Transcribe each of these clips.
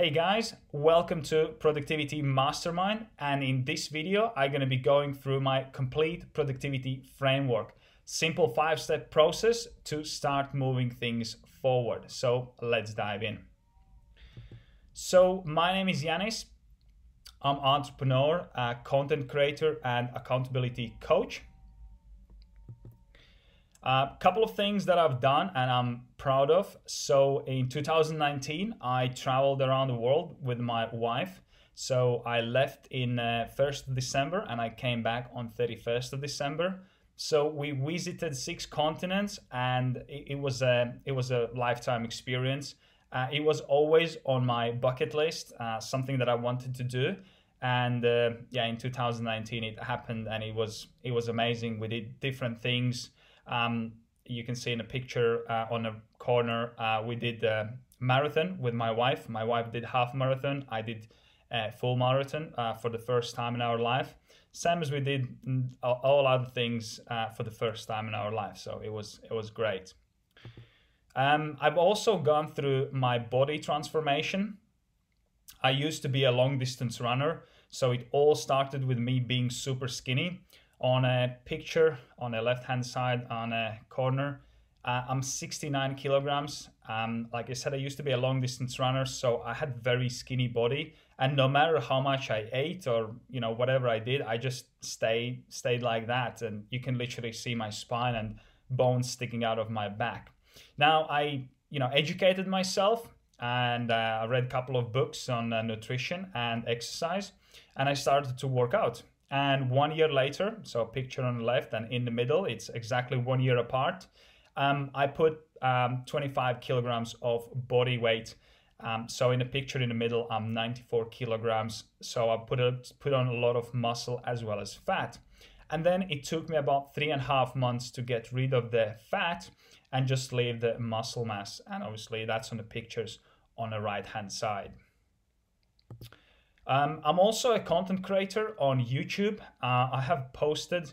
Hey guys, welcome to Productivity Mastermind and in this video I'm going to be going through my complete productivity framework. Simple five-step process to start moving things forward. So let's dive in. So my name is Yanis. I'm entrepreneur, content creator and accountability coach. A couple of things that I've done and I'm proud of. So in 2019, I traveled around the world with my wife. So I left in uh, 1st of December and I came back on 31st of December. So we visited six continents and it, it was a it was a lifetime experience. Uh, it was always on my bucket list, uh, something that I wanted to do. And uh, yeah, in 2019 it happened and it was it was amazing. We did different things um, you can see in a picture uh, on a corner, uh, we did a marathon with my wife. My wife did half marathon. I did a full marathon uh, for the first time in our life. Same as we did all other things uh, for the first time in our life. So it was it was great. Um, I've also gone through my body transformation. I used to be a long distance runner, so it all started with me being super skinny on a picture on the left hand side on a corner. Uh, i'm 69 kilograms. Um, like i said i used to be a long distance runner so i had very skinny body. And no matter how much i ate or you know whatever i did i just stayed stayed like that. And you can literally see my spine and bones sticking out of my back. Now i you know educated myself and uh, i read a couple of books on uh, nutrition and exercise and i started to work out and one year later, so picture on the left and in the middle, it's exactly one year apart. Um, I put um, 25 kilograms of body weight. Um, so in the picture in the middle, I'm 94 kilograms. So I put a, put on a lot of muscle as well as fat. And then it took me about three and a half months to get rid of the fat and just leave the muscle mass. And obviously that's on the pictures on the right hand side. Um, I'm also a content creator on YouTube. Uh, I have posted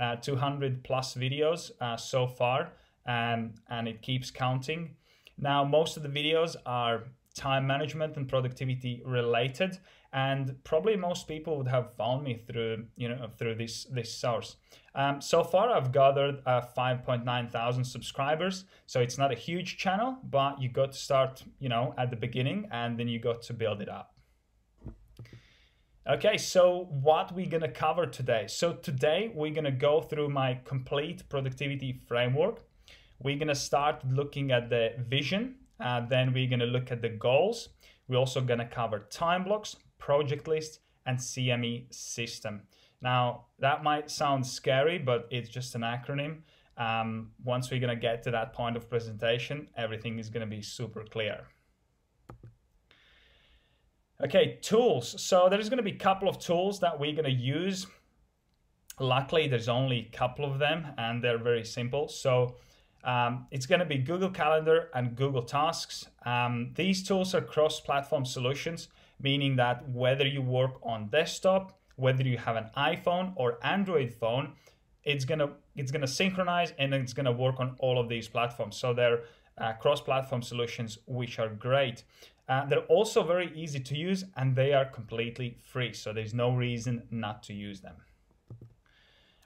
uh, 200 plus videos uh, so far, and, and it keeps counting. Now, most of the videos are time management and productivity related, and probably most people would have found me through you know through this this source. Um, so far, I've gathered uh, 5.9 thousand subscribers, so it's not a huge channel, but you got to start you know at the beginning, and then you got to build it up. Okay, so what we're gonna cover today. So today we're gonna go through my complete productivity framework. We're gonna start looking at the vision, uh, then we're gonna look at the goals. We're also gonna cover time blocks, project lists, and CME system. Now that might sound scary, but it's just an acronym. Um, once we're gonna get to that point of presentation, everything is gonna be super clear. Okay, tools. So there's going to be a couple of tools that we're going to use. Luckily, there's only a couple of them and they're very simple. So um, it's going to be Google Calendar and Google Tasks. Um, these tools are cross-platform solutions, meaning that whether you work on desktop, whether you have an iPhone or Android phone, it's gonna it's gonna synchronize and it's gonna work on all of these platforms. So they're uh, cross-platform solutions, which are great. Uh, they're also very easy to use and they are completely free, so there's no reason not to use them.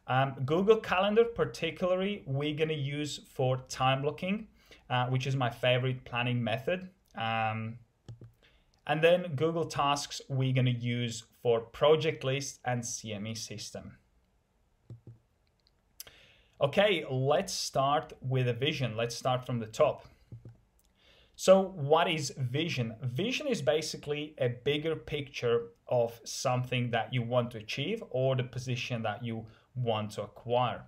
Um, Google Calendar, particularly, we're going to use for time blocking, uh, which is my favorite planning method. Um, and then Google Tasks, we're going to use for project list and CME system. Okay, let's start with a vision. Let's start from the top. So what is vision? Vision is basically a bigger picture of something that you want to achieve or the position that you want to acquire.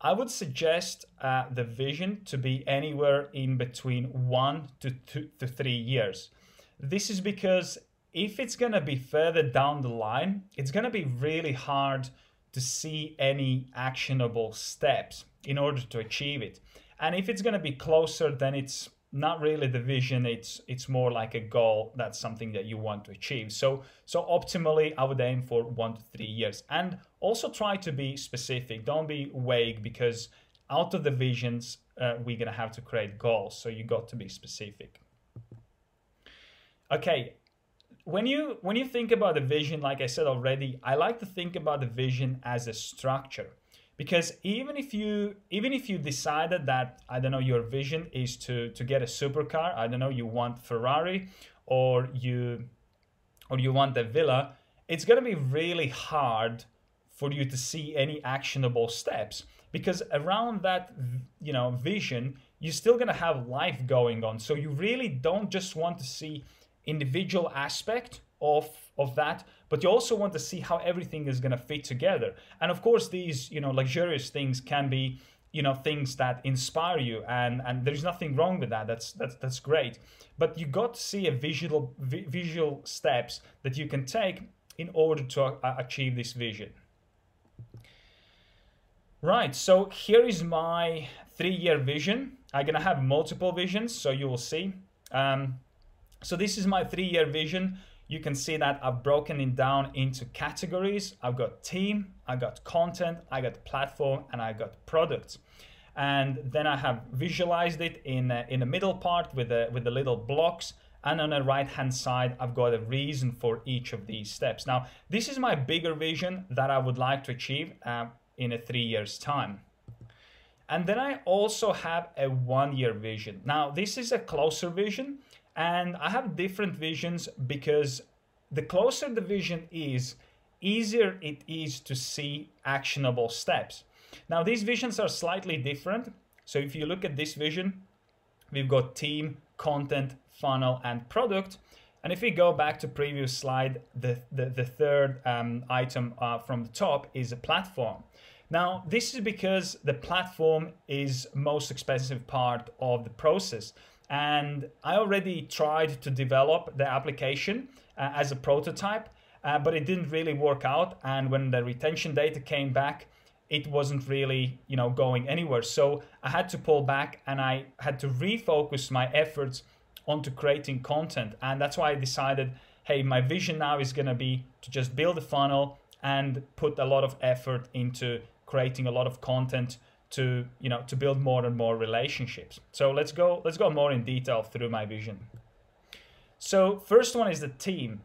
I would suggest uh, the vision to be anywhere in between one to two to three years. This is because if it's going to be further down the line, it's going to be really hard to see any actionable steps in order to achieve it. And if it's going to be closer, then it's not really the vision it's it's more like a goal that's something that you want to achieve. So so optimally i would aim for one to three years. And also try to be specific. Don't be vague because out of the visions uh, we're going to have to create goals. So you got to be specific. Okay. When you when you think about the vision, like I said already, I like to think about the vision as a structure because even if you even if you decided that i don't know your vision is to to get a supercar i don't know you want ferrari or you or you want a villa it's going to be really hard for you to see any actionable steps. Because around that you know vision you're still going to have life going on. So you really don't just want to see individual aspect of of that but you also want to see how everything is going to fit together. And of course these you know luxurious things can be you know things that inspire you and and there's nothing wrong with that. That's that's that's great. But you got to see a visual vi- visual steps that you can take in order to uh, achieve this vision. Right so here is my three year vision. I'm gonna have multiple visions so you will see. Um, so this is my three year vision you can see that I've broken it down into categories. I've got team, I got content, I got platform, and I got products. And then I have visualized it in in the middle part with the with the little blocks. And on the right hand side, I've got a reason for each of these steps. Now, this is my bigger vision that I would like to achieve uh, in a three years time. And then I also have a one year vision. Now, this is a closer vision and I have different visions because the closer the vision is, easier it is to see actionable steps. Now, these visions are slightly different. So if you look at this vision, we've got team, content, funnel, and product. And if we go back to previous slide, the, the, the third um, item uh, from the top is a platform. Now, this is because the platform is most expensive part of the process and I already tried to develop the application uh, as a prototype, uh, but it didn't really work out. And when the retention data came back, it wasn't really you know going anywhere. So I had to pull back and I had to refocus my efforts onto creating content, and that's why I decided, hey, my vision now is going to be to just build a funnel and put a lot of effort into creating a lot of content to you know to build more and more relationships. So let's go let's go more in detail through my vision. So first one is the team.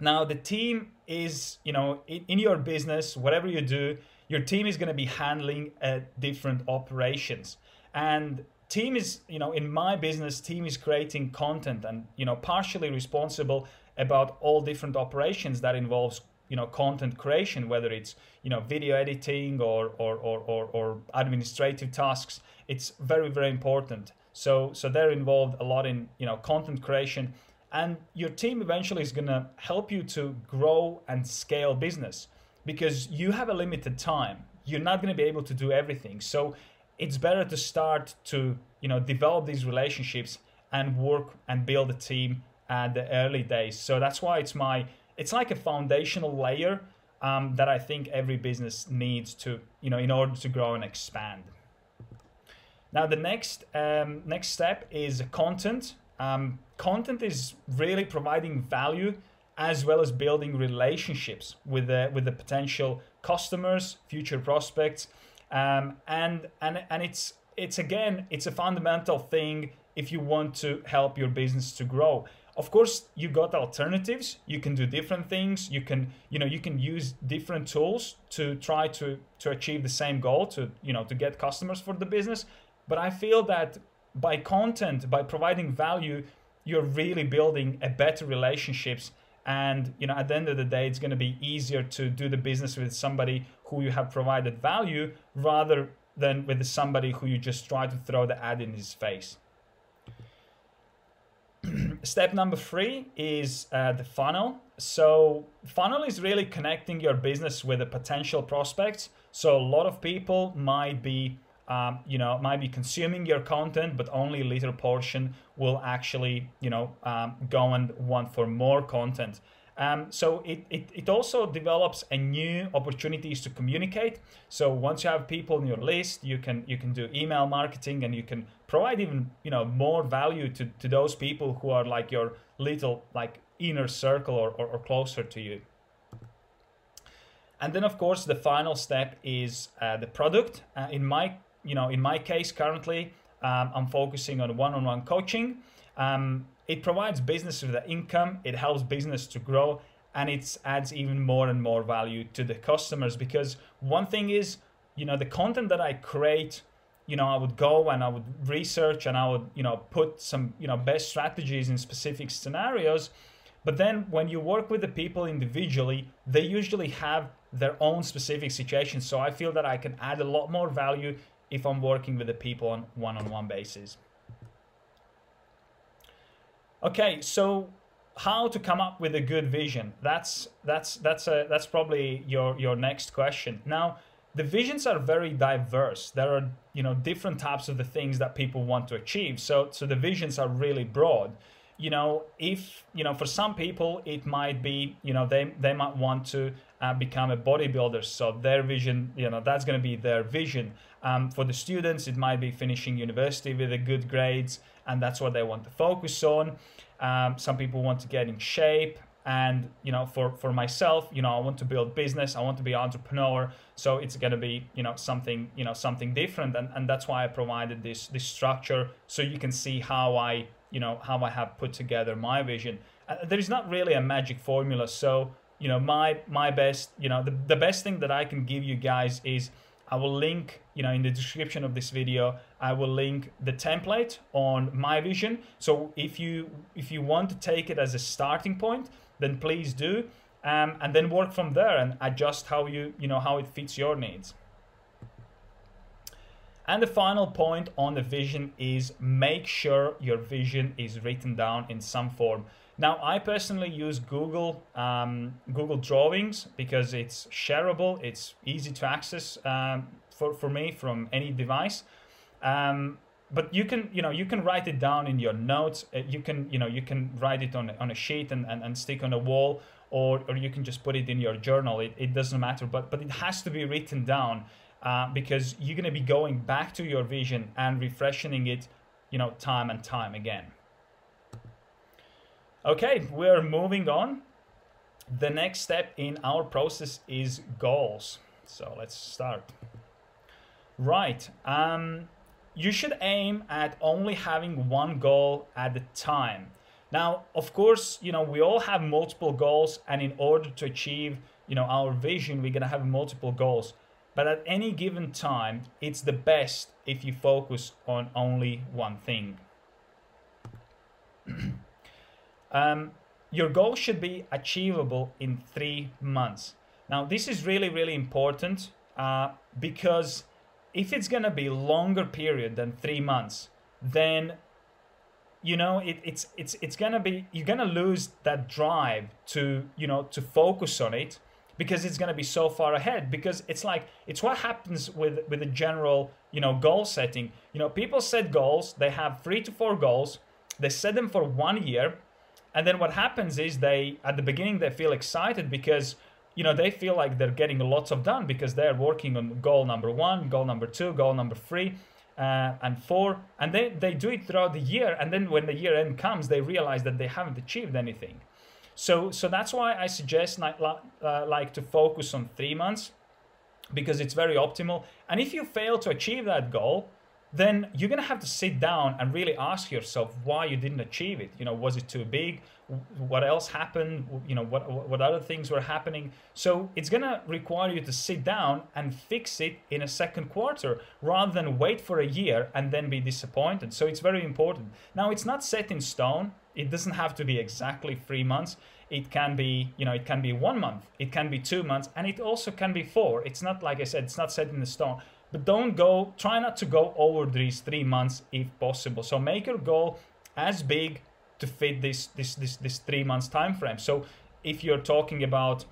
Now the team is you know in, in your business whatever you do your team is going to be handling uh, different operations. And team is you know in my business team is creating content and you know partially responsible about all different operations that involves you know content creation whether it's you know video editing or or, or, or, or administrative tasks it's very very important. So so they're involved a lot in you know content creation. And your team eventually is going to help you to grow and scale business because you have a limited time. You're not going to be able to do everything. So it's better to start to you know develop these relationships and work and build a team at the early days. So that's why it's my it's like a foundational layer um, that I think every business needs to, you know, in order to grow and expand. Now, the next um, next step is content. Um, content is really providing value as well as building relationships with the with the potential customers, future prospects, um, and and and it's it's again it's a fundamental thing if you want to help your business to grow of course you got alternatives. You can do different things. You can you know you can use different tools to try to to achieve the same goal to you know to get customers for the business. But i feel that by content by providing value you're really building a better relationships. And you know at the end of the day it's going to be easier to do the business with somebody who you have provided value rather than with somebody who you just try to throw the ad in his face step number three is uh, the funnel. So funnel is really connecting your business with a potential prospect. So a lot of people might be, um, you know, might be consuming your content, but only a little portion will actually, you know, um, go and want for more content. Um, so it, it, it also develops a new opportunities to communicate. So once you have people in your list, you can you can do email marketing and you can provide even you know more value to, to those people who are like your little like inner circle or, or, or closer to you. And then of course the final step is uh, the product. Uh, in my you know in my case currently um, I'm focusing on one-on-one coaching. Um, it provides business with the income, it helps business to grow, and it adds even more and more value to the customers because one thing is, you know, the content that I create you know, I would go and I would research and I would, you know, put some, you know, best strategies in specific scenarios. But then when you work with the people individually, they usually have their own specific situations. So I feel that I can add a lot more value if I'm working with the people on one-on-one basis. Okay, so how to come up with a good vision? That's that's that's a that's probably your your next question. Now, the visions are very diverse. There are you know different types of the things that people want to achieve. So so the visions are really broad. You know, if you know, for some people, it might be you know they they might want to uh, become a bodybuilder. So their vision, you know, that's going to be their vision. Um, for the students, it might be finishing university with a good grades, and that's what they want to focus on. Um, some people want to get in shape and you know for for myself you know i want to build business i want to be entrepreneur. So it's going to be you know something you know something different. And, and that's why i provided this this structure so you can see how i you know how i have put together my vision. Uh, there is not really a magic formula. So you know my my best you know the, the best thing that i can give you guys is I will link, you know, in the description of this video, I will link the template on my vision. So if you if you want to take it as a starting point, then please do. Um, and then work from there and adjust how you, you know, how it fits your needs. And the final point on the vision is make sure your vision is written down in some form. Now, I personally use Google um, Google Drawings because it's shareable, it's easy to access um, for, for me from any device. Um, but you can you know you can write it down in your notes. Uh, you can you know you can write it on, on a sheet and, and, and stick on a wall or, or you can just put it in your journal. It, it doesn't matter but but it has to be written down uh, because you're going to be going back to your vision and refreshing it you know time and time again. Okay we're moving on. The next step in our process is goals. So let's start right um you should aim at only having one goal at a time. Now, of course, you know, we all have multiple goals and in order to achieve, you know, our vision, we're to have multiple goals. But at any given time, it's the best if you focus on only one thing. um, your goal should be achievable in three months. Now, this is really, really important uh, because if it's to be longer period than three months, then you know it, it's it's it's gonna be you're gonna lose that drive to you know to focus on it because it's gonna be so far ahead. Because it's like it's what happens with with the general you know goal setting. You know people set goals they have three to four goals they set them for one year and then what happens is they at the beginning they feel excited because you know they feel like they're getting lots of done because they're working on goal number one goal number two goal number three uh, and four. And they, they do it throughout the year. And then when the year end comes they realize that they haven't achieved anything. So so that's why i suggest uh, like to focus on three months because it's very optimal. And if you fail to achieve that goal then you're going to have to sit down and really ask yourself why you didn't achieve it. You know was it too big? What else happened? You know what what other things were happening? So it's going to require you to sit down and fix it in a second quarter rather than wait for a year and then be disappointed. So it's very important. Now it's not set in stone. It doesn't have to be exactly 3 months. It can be you know it can be 1 month. It can be 2 months. And it also can be 4 it's not like i said it's not set in the stone but don't go try not to go over these 3 months if possible so make your goal as big to fit this this this this three months time frame. So if you're talking about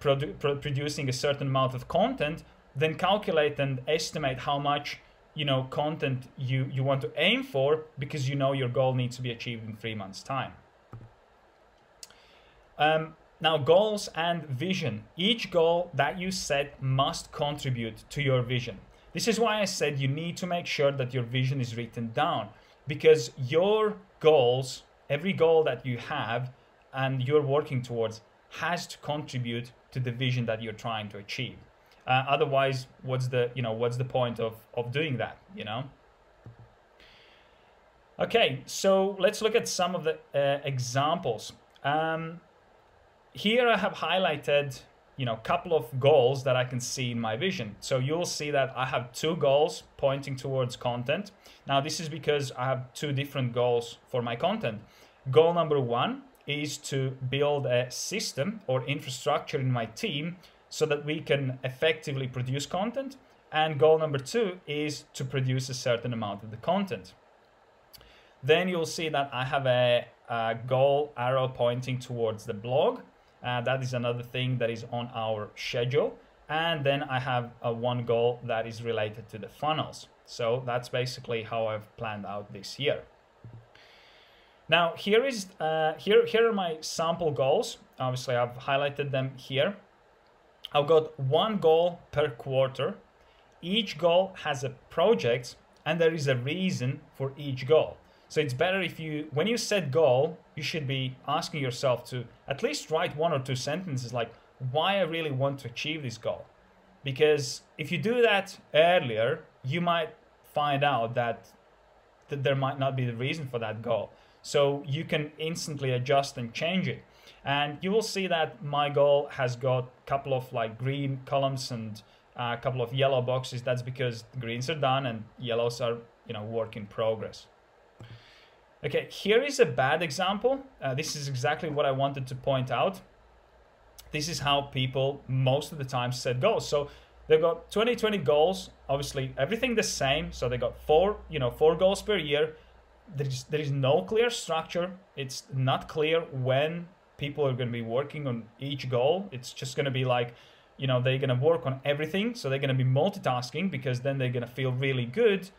produ- pro- producing a certain amount of content, then calculate and estimate how much you know content you you want to aim for because you know your goal needs to be achieved in three months time. Um, now, goals and vision. Each goal that you set must contribute to your vision. This is why I said you need to make sure that your vision is written down because your goals every goal that you have and you're working towards has to contribute to the vision that you're trying to achieve. Uh, otherwise, what's the you know what's the point of of doing that? You know. Okay, so let's look at some of the uh, examples. Um, here I have highlighted, you know, a couple of goals that I can see in my vision. So you'll see that I have two goals pointing towards content. Now this is because I have two different goals for my content. Goal number one is to build a system or infrastructure in my team so that we can effectively produce content. And goal number two is to produce a certain amount of the content. Then you'll see that I have a, a goal arrow pointing towards the blog. Uh, that is another thing that is on our schedule. And then I have a one goal that is related to the funnels. So that's basically how I've planned out this year. Now here is uh, here here are my sample goals. Obviously, I've highlighted them here. I've got one goal per quarter. Each goal has a project, and there is a reason for each goal. So it's better if you, when you set goal, you should be asking yourself to at least write one or two sentences like why I really want to achieve this goal. Because if you do that earlier, you might find out that, that there might not be the reason for that goal. So you can instantly adjust and change it. And you will see that my goal has got a couple of like green columns and a couple of yellow boxes. That's because greens are done and yellows are, you know, work in progress. Okay, here is a bad example. Uh, this is exactly what I wanted to point out. This is how people most of the time set goals. So they've got 2020 goals, obviously everything the same. So they got four, you know, four goals per year. There is, there is no clear structure. It's not clear when people are going to be working on each goal. It's just going to be like, you know, they're going to work on everything. So they're going to be multitasking because then they're going to feel really good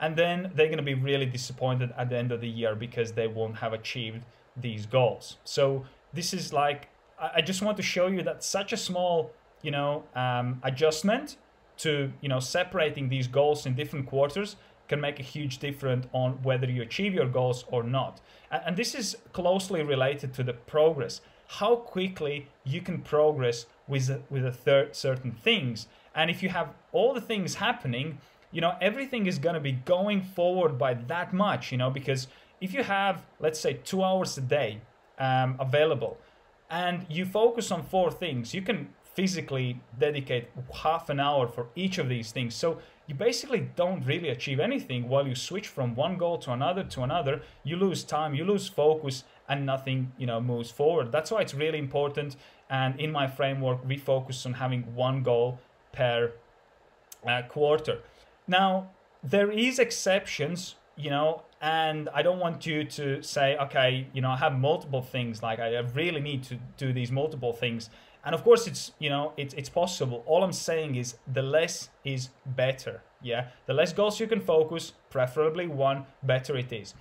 and then they're going to be really disappointed at the end of the year because they won't have achieved these goals. So this is like I just want to show you that such a small you know um, adjustment to you know separating these goals in different quarters can make a huge difference on whether you achieve your goals or not. And, this is closely related to the progress. How quickly you can progress with with a third certain things. And if you have all the things happening, you know, everything is going to be going forward by that much, you know, because if you have, let's say, two hours a day um, available and you focus on four things, you can physically dedicate half an hour for each of these things. So you basically don't really achieve anything while you switch from one goal to another to another. You lose time, you lose focus, and nothing, you know, moves forward. That's why it's really important. And in my framework, we focus on having one goal per uh, quarter. Now, there is exceptions, you know, and I don't want you to say, okay, you know, I have multiple things, like I really need to do these multiple things. And of course, it's you know, it's it's possible. All I'm saying is the less is better. Yeah, the less goals you can focus, preferably one, better it is.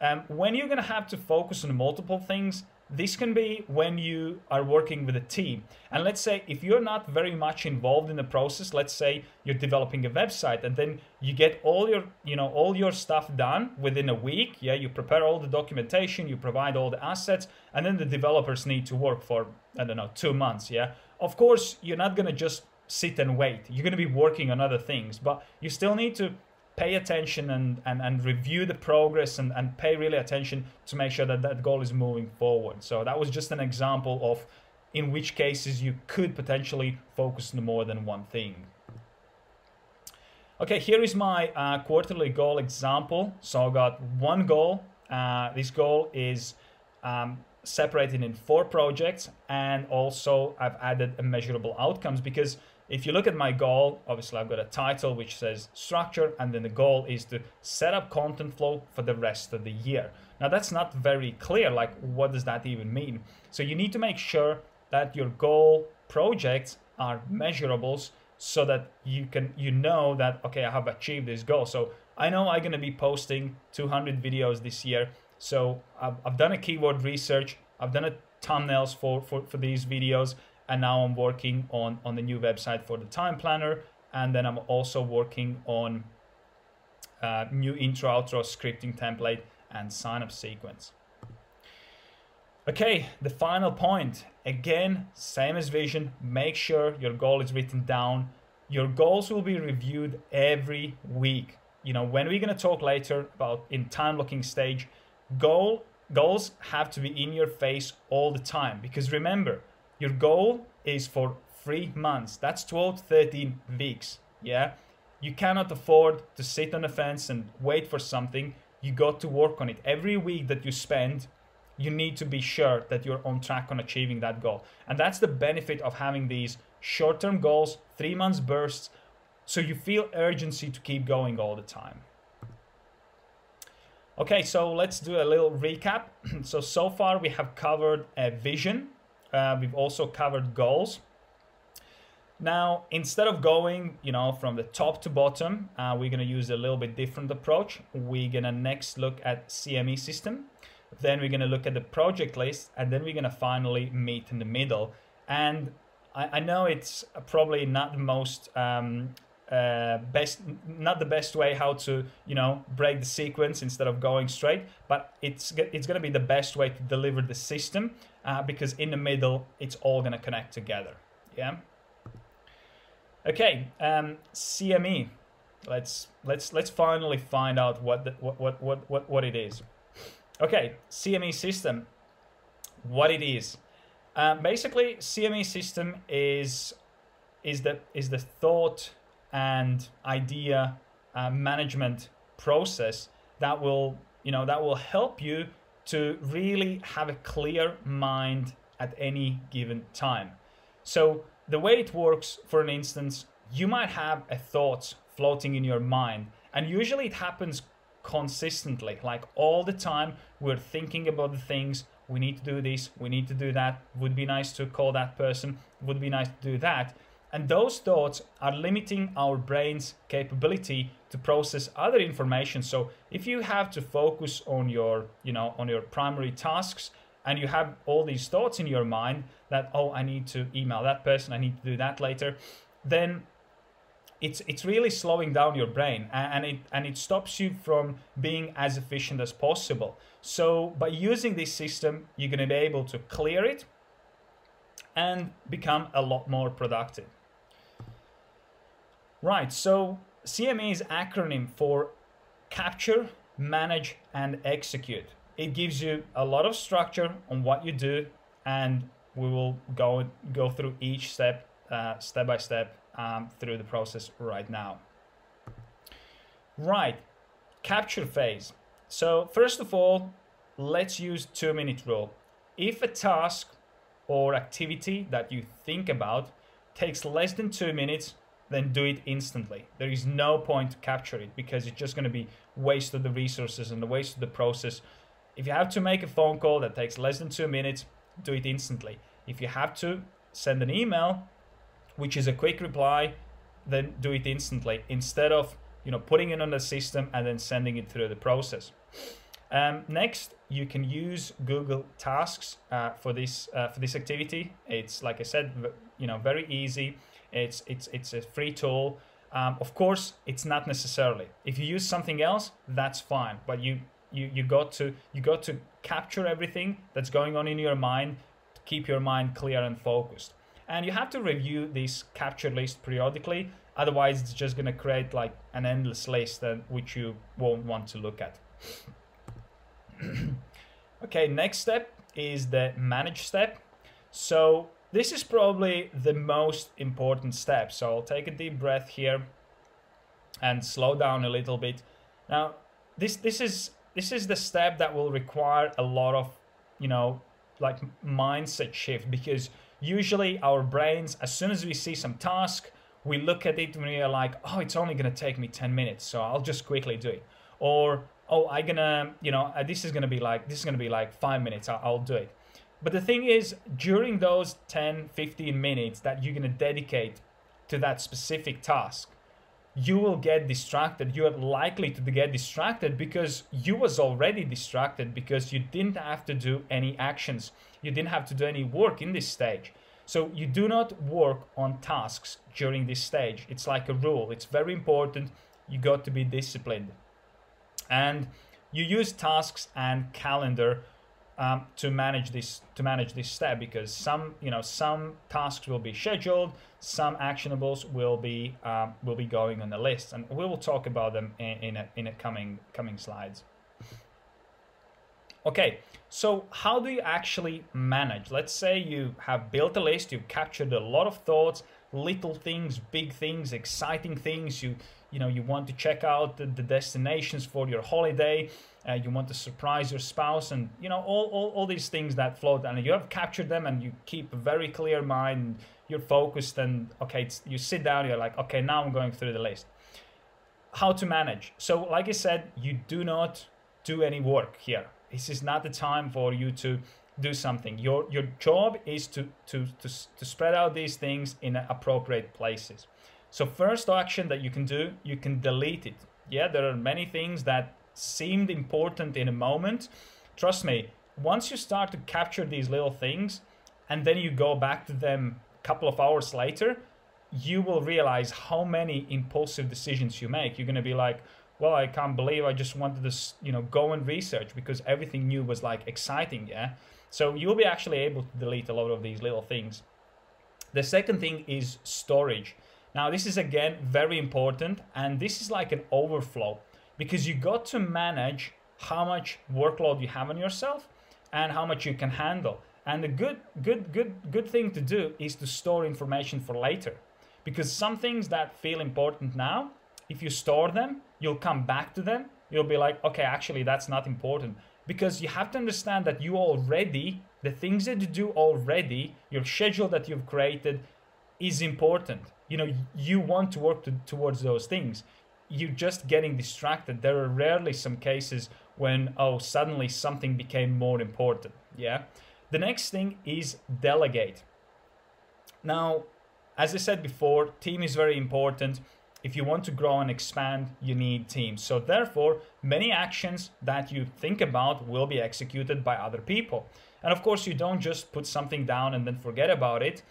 Um, when you're gonna have to focus on multiple things, this can be when you are working with a team. And let's say if you're not very much involved in the process, let's say you're developing a website and then you get all your, you know, all your stuff done within a week. Yeah, you prepare all the documentation, you provide all the assets, and then the developers need to work for, I don't know, two months. Yeah. Of course, you're not gonna just sit and wait. You're gonna be working on other things, but you still need to pay attention and, and, and review the progress and, and pay really attention to make sure that that goal is moving forward. So that was just an example of in which cases you could potentially focus on more than one thing. Okay, here is my uh, quarterly goal example. So I got one goal. Uh, this goal is um, separated in four projects and also I've added measurable outcomes because if you look at my goal, obviously I've got a title which says structure, and then the goal is to set up content flow for the rest of the year. Now that's not very clear, like what does that even mean? So you need to make sure that your goal projects are measurables so that you can you know that okay I have achieved this goal. So I know I'm gonna be posting 200 videos this year. So I've, I've done a keyword research. I've done a thumbnails for, for, for these videos and now I'm working on on the new website for the time planner and then I'm also working on uh, new intro outro scripting template and sign up sequence. Okay, the final point. Again, same as vision, make sure your goal is written down. Your goals will be reviewed every week. you know, when we're going to talk later about in time blocking stage, goal goals have to be in your face all the time because remember, your goal is for 3 months. That's 12 13 weeks, yeah? You cannot afford to sit on the fence and wait for something. You got to work on it. Every week that you spend, you need to be sure that you're on track on achieving that goal. And that's the benefit of having these short term goals, three months bursts, so you feel urgency to keep going all the time. Okay, so let's do a little recap. so, so far we have covered a vision, uh, we've also covered goals. Now, instead of going, you know, from the top to bottom, uh, we're gonna use a little bit different approach. We're gonna next look at CME system, then we're gonna look at the project list, and then we're gonna finally meet in the middle. And I, I know it's probably not the most um, uh, best not the best way how to you know break the sequence instead of going straight but it's it's going to be the best way to deliver the system uh, because in the middle it's all going to connect together yeah? Okay um, cme let's let's let's finally find out what the, what, what what what what it is. Okay cme system. What it is. Uh, basically cme system is is the is the thought and idea uh, management process that will you know that will help you to really have a clear mind at any given time. So the way it works for an instance you might have a thought floating in your mind and usually it happens consistently like all the time we're thinking about the things we need to do this we need to do that would be nice to call that person would be nice to do that and those thoughts are limiting our brain's capability to process other information. So if you have to focus on your, you know, on your primary tasks and you have all these thoughts in your mind that, oh, I need to email that person, I need to do that later, then it's it's really slowing down your brain and it and it stops you from being as efficient as possible. So by using this system, you're going to be able to clear it and become a lot more productive. Right, so CME is acronym for capture, manage, and execute. It gives you a lot of structure on what you do, and we will go go through each step, uh, step by step, um, through the process right now. Right, capture phase. So first of all, let's use two minute rule. If a task or activity that you think about takes less than two minutes, then do it instantly. There is no point to capture it because it's just going to be waste of the resources and the waste of the process. If you have to make a phone call that takes less than two minutes, do it instantly. If you have to send an email, which is a quick reply, then do it instantly instead of you know putting it on the system and then sending it through the process. Um, next, you can use Google Tasks uh, for this uh, for this activity. It's like I said, you know, very easy. It's it's it's a free tool. Um, of course, it's not necessarily. If you use something else, that's fine. But you you you got to you got to capture everything that's going on in your mind to keep your mind clear and focused. And you have to review this capture list periodically. Otherwise, it's just going to create like an endless list that which you won't want to look at. okay, next step is the manage step. So this is probably the most important step. So I'll take a deep breath here and slow down a little bit. Now, this this is this is the step that will require a lot of, you know, like mindset shift because usually our brains as soon as we see some task, we look at it and we are like, "Oh, it's only going to take me 10 minutes, so I'll just quickly do it." Or, "Oh, I'm going to, you know, uh, this is going to be like this is going to be like 5 minutes. I'll, I'll do it." But the thing is, during those 10, 15 minutes that you're going to dedicate to that specific task, you will get distracted. You are likely to get distracted because you was already distracted because you didn't have to do any actions. You didn't have to do any work in this stage. So you do not work on tasks during this stage. It's like a rule. It's very important. You got to be disciplined. And you use tasks and calendar um, to manage this to manage this step because some you know some tasks will be scheduled some actionables will be um, will be going on the list and we will talk about them in, in a, in a coming coming slides. Okay so how do you actually manage? Let's say you have built a list you've captured a lot of thoughts little things big things exciting things you you know you want to check out the, the destinations for your holiday uh, you want to surprise your spouse and you know all, all, all these things that float and you have captured them and you keep a very clear mind you're focused and okay you sit down you're like okay now i'm going through the list. How to manage. So like i said you do not do any work here. This is not the time for you to do something. Your your job is to to to, to spread out these things in appropriate places so first action that you can do you can delete it yeah there are many things that seemed important in a moment, trust me, once you start to capture these little things and then you go back to them a couple of hours later, you will realize how many impulsive decisions you make. You're going to be like, well, I can't believe I just wanted to, you know, go and research because everything new was like exciting, yeah? So you'll be actually able to delete a lot of these little things. The second thing is storage. Now, this is again very important, and this is like an overflow because you got to manage how much workload you have on yourself and how much you can handle. And the good, good, good, good thing to do is to store information for later, because some things that feel important now, if you store them, you'll come back to them. You'll be like, okay, actually, that's not important, because you have to understand that you already, the things that you do already, your schedule that you've created, is important. You know, you want to work to, towards those things you're just getting distracted. There are rarely some cases when, oh, suddenly something became more important. Yeah. The next thing is delegate. Now, as I said before, team is very important. If you want to grow and expand, you need teams. So, therefore, many actions that you think about will be executed by other people. And of course, you don't just put something down and then forget about it.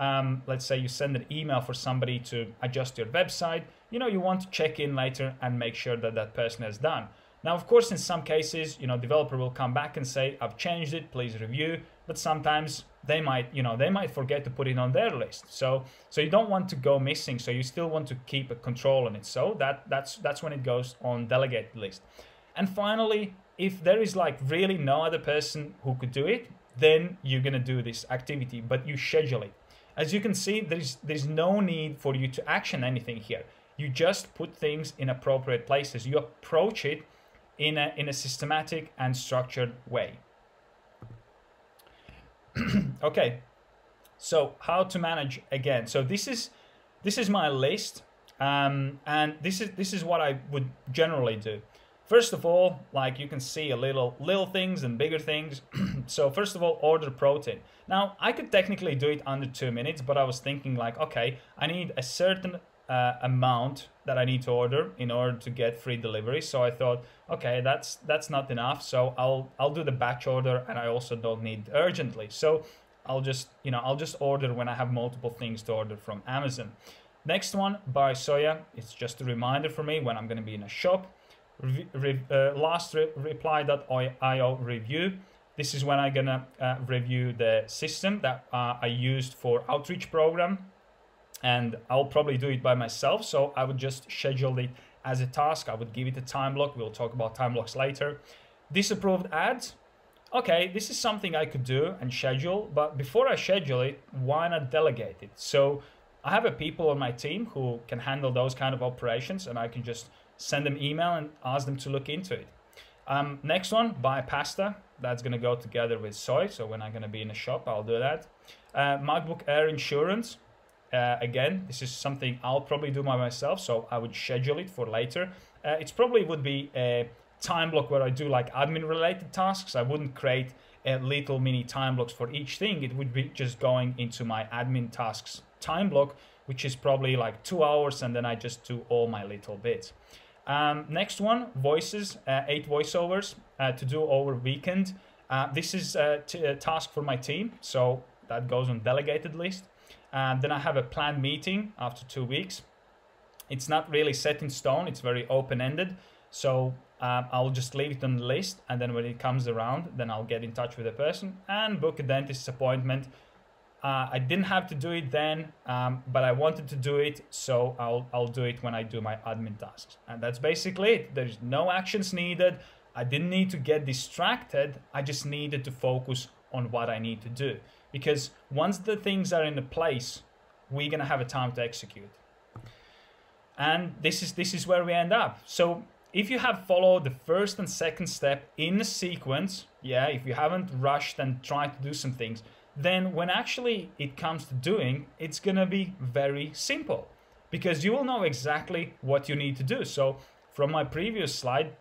Um, let's say you send an email for somebody to adjust your website you know you want to check in later and make sure that that person has done. Now of course in some cases you know developer will come back and say i've changed it please review but sometimes they might you know they might forget to put it on their list. So so you don't want to go missing so you still want to keep a control on it. So that that's that's when it goes on delegate list. And finally if there is like really no other person who could do it then you're going to do this activity but you schedule it as you can see there's there's no need for you to action anything here you just put things in appropriate places. You approach it in a, in a systematic and structured way. okay, so how to manage again. So this is this is my list, um, and this is this is what I would generally do. First of all, like you can see a little little things and bigger things. so first of all, order protein. Now I could technically do it under two minutes, but I was thinking like, okay, I need a certain uh, amount that I need to order in order to get free delivery. So I thought, okay, that's that's not enough. So I'll I'll do the batch order, and I also don't need urgently. So I'll just you know I'll just order when I have multiple things to order from Amazon. Next one, buy soya. It's just a reminder for me when I'm going to be in a shop. Re, uh, last re, reply.io review. This is when I'm gonna uh, review the system that uh, I used for outreach program and I'll probably do it by myself. So I would just schedule it as a task. I would give it a time block. We'll talk about time blocks later. Disapproved ads. Okay, this is something I could do and schedule, but before I schedule it, why not delegate it? So I have a people on my team who can handle those kind of operations, and I can just send them email and ask them to look into it. Um, next one, buy pasta. That's gonna go together with soy. So when I'm gonna be in a shop, I'll do that. Uh, MacBook Air insurance. Uh, again, this is something I'll probably do by myself, so I would schedule it for later. Uh, it probably would be a time block where I do like admin related tasks. I wouldn't create a little mini time blocks for each thing. It would be just going into my admin tasks time block, which is probably like two hours, and then I just do all my little bits. Um, next one, voices, uh, eight voiceovers uh, to do over weekend. Uh, this is a, t- a task for my team, so that goes on delegated list. And then I have a planned meeting after two weeks. It's not really set in stone, it's very open ended. So um, I'll just leave it on the list, and then when it comes around, then I'll get in touch with the person and book a dentist appointment. Uh, I didn't have to do it then, um, but I wanted to do it, so I'll I'll do it when I do my admin tasks, and that's basically it. There's no actions needed. I didn't need to get distracted. I just needed to focus on what I need to do, because once the things are in the place, we're gonna have a time to execute. And this is this is where we end up. So if you have followed the first and second step in the sequence, yeah, if you haven't rushed and tried to do some things, then when actually it comes to doing, it's gonna be very simple because you will know exactly what you need to do. So from my previous slide,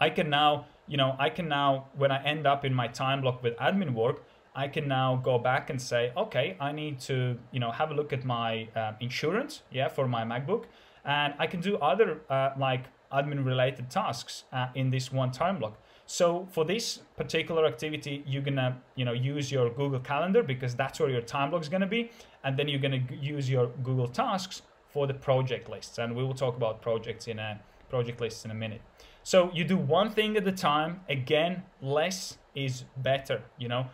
I can now, you know, I can now, when I end up in my time block with admin work, I can now go back and say, okay, I need to, you know, have a look at my uh, insurance, yeah, for my MacBook, and I can do other uh, like admin related tasks uh, in this one time block. So for this particular activity, you're gonna you know use your Google Calendar because that's where your time block is gonna be, and then you're gonna use your Google Tasks for the project lists, and we will talk about projects in a project lists in a minute. So you do one thing at a time. Again, less is better. You know,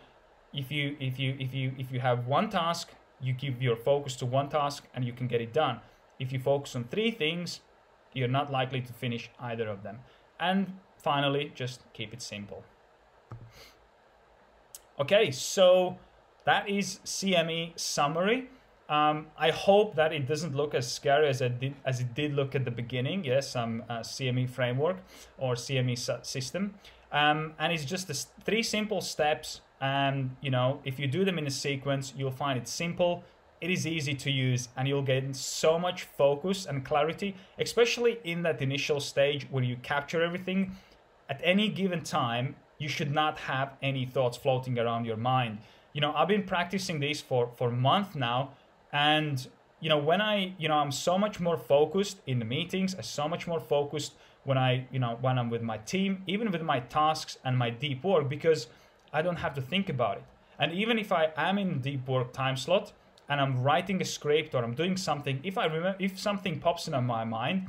if you if you if you if you have one task, you give your focus to one task and you can get it done. If you focus on three things, you're not likely to finish either of them. And finally, just keep it simple. Okay, so that is CME summary. Um, I hope that it doesn't look as scary as it did, as it did look at the beginning. Yes, some uh, CME framework or CME system, um, and it's just three simple steps. And you know, if you do them in a sequence, you'll find it simple, it is easy to use and you'll gain so much focus and clarity, especially in that initial stage where you capture everything. At any given time, you should not have any thoughts floating around your mind. You know, I've been practicing this for for a month now, and you know, when I, you know, I'm so much more focused in the meetings. I'm so much more focused when I, you know, when I'm with my team, even with my tasks and my deep work, because I don't have to think about it. And even if I am in deep work time slot, and I'm writing a script or I'm doing something, if I remember, if something pops in on my mind,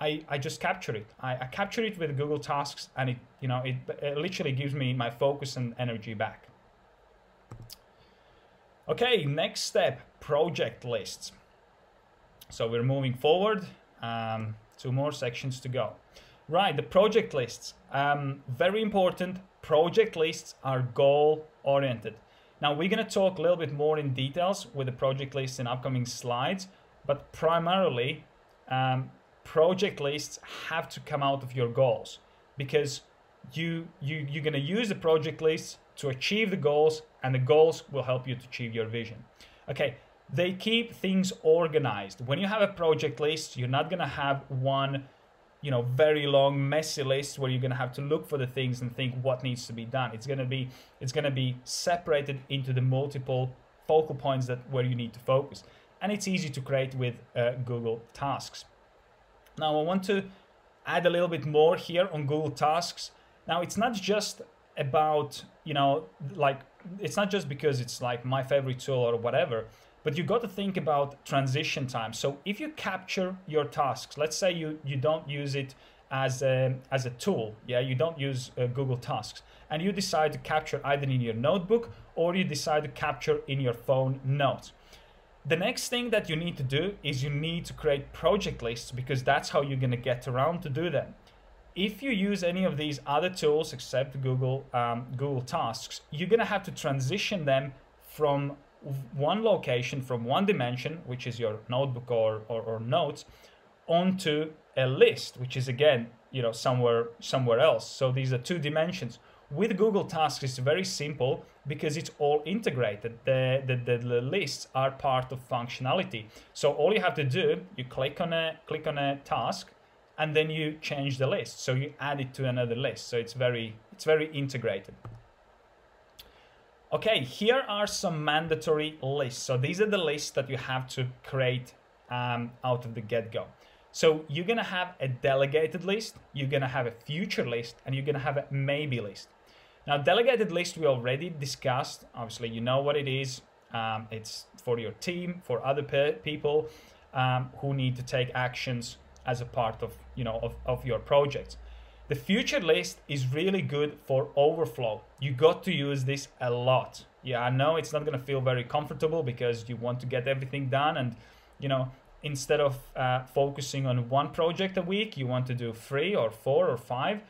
I, I just capture it. I, I capture it with Google Tasks, and it you know it, it literally gives me my focus and energy back. Okay, next step: project lists. So we're moving forward. Um, two more sections to go. Right, the project lists. Um, very important. Project lists are goal oriented. Now we're to talk a little bit more in details with the project lists in upcoming slides, but primarily um, project lists have to come out of your goals because you, you, you're going to use the project lists to achieve the goals and the goals will help you to achieve your vision. Okay, they keep things organized. When you have a project list, you're not going to have one you know very long messy list where you're going to have to look for the things and think what needs to be done it's going to be it's going to be separated into the multiple focal points that where you need to focus and it's easy to create with uh, google tasks now i want to add a little bit more here on google tasks now it's not just about you know like it's not just because it's like my favorite tool or whatever but you got to think about transition time. So if you capture your tasks, let's say you, you don't use it as a, as a tool, yeah, you don't use uh, Google Tasks, and you decide to capture either in your notebook or you decide to capture in your phone notes. The next thing that you need to do is you need to create project lists because that's how you're going to get around to do them. If you use any of these other tools except Google um, Google Tasks, you're going to have to transition them from one location from one dimension, which is your notebook or, or, or notes, onto a list, which is again, you know, somewhere somewhere else. So these are two dimensions. With Google Tasks, it's very simple because it's all integrated. The, the, the, lists are part of functionality. So all you have to do, you click on a click on a task, and then you change the list. So you add it to another list. So it's very it's very integrated. Okay, here are some mandatory lists. So these are the lists that you have to create um, out of the get-go. So you're gonna have a delegated list, you're gonna have a future list, and you're gonna have a maybe list. Now, delegated list we already discussed. Obviously, you know what it is. Um, it's for your team, for other pe people um, who need to take actions as a part of you know of, of your projects. The future list is really good for overflow. You got to use this a lot. Yeah, I know it's not to feel very comfortable because you want to get everything done and, you know, instead of uh, focusing on one project a week, you want to do three or four or five.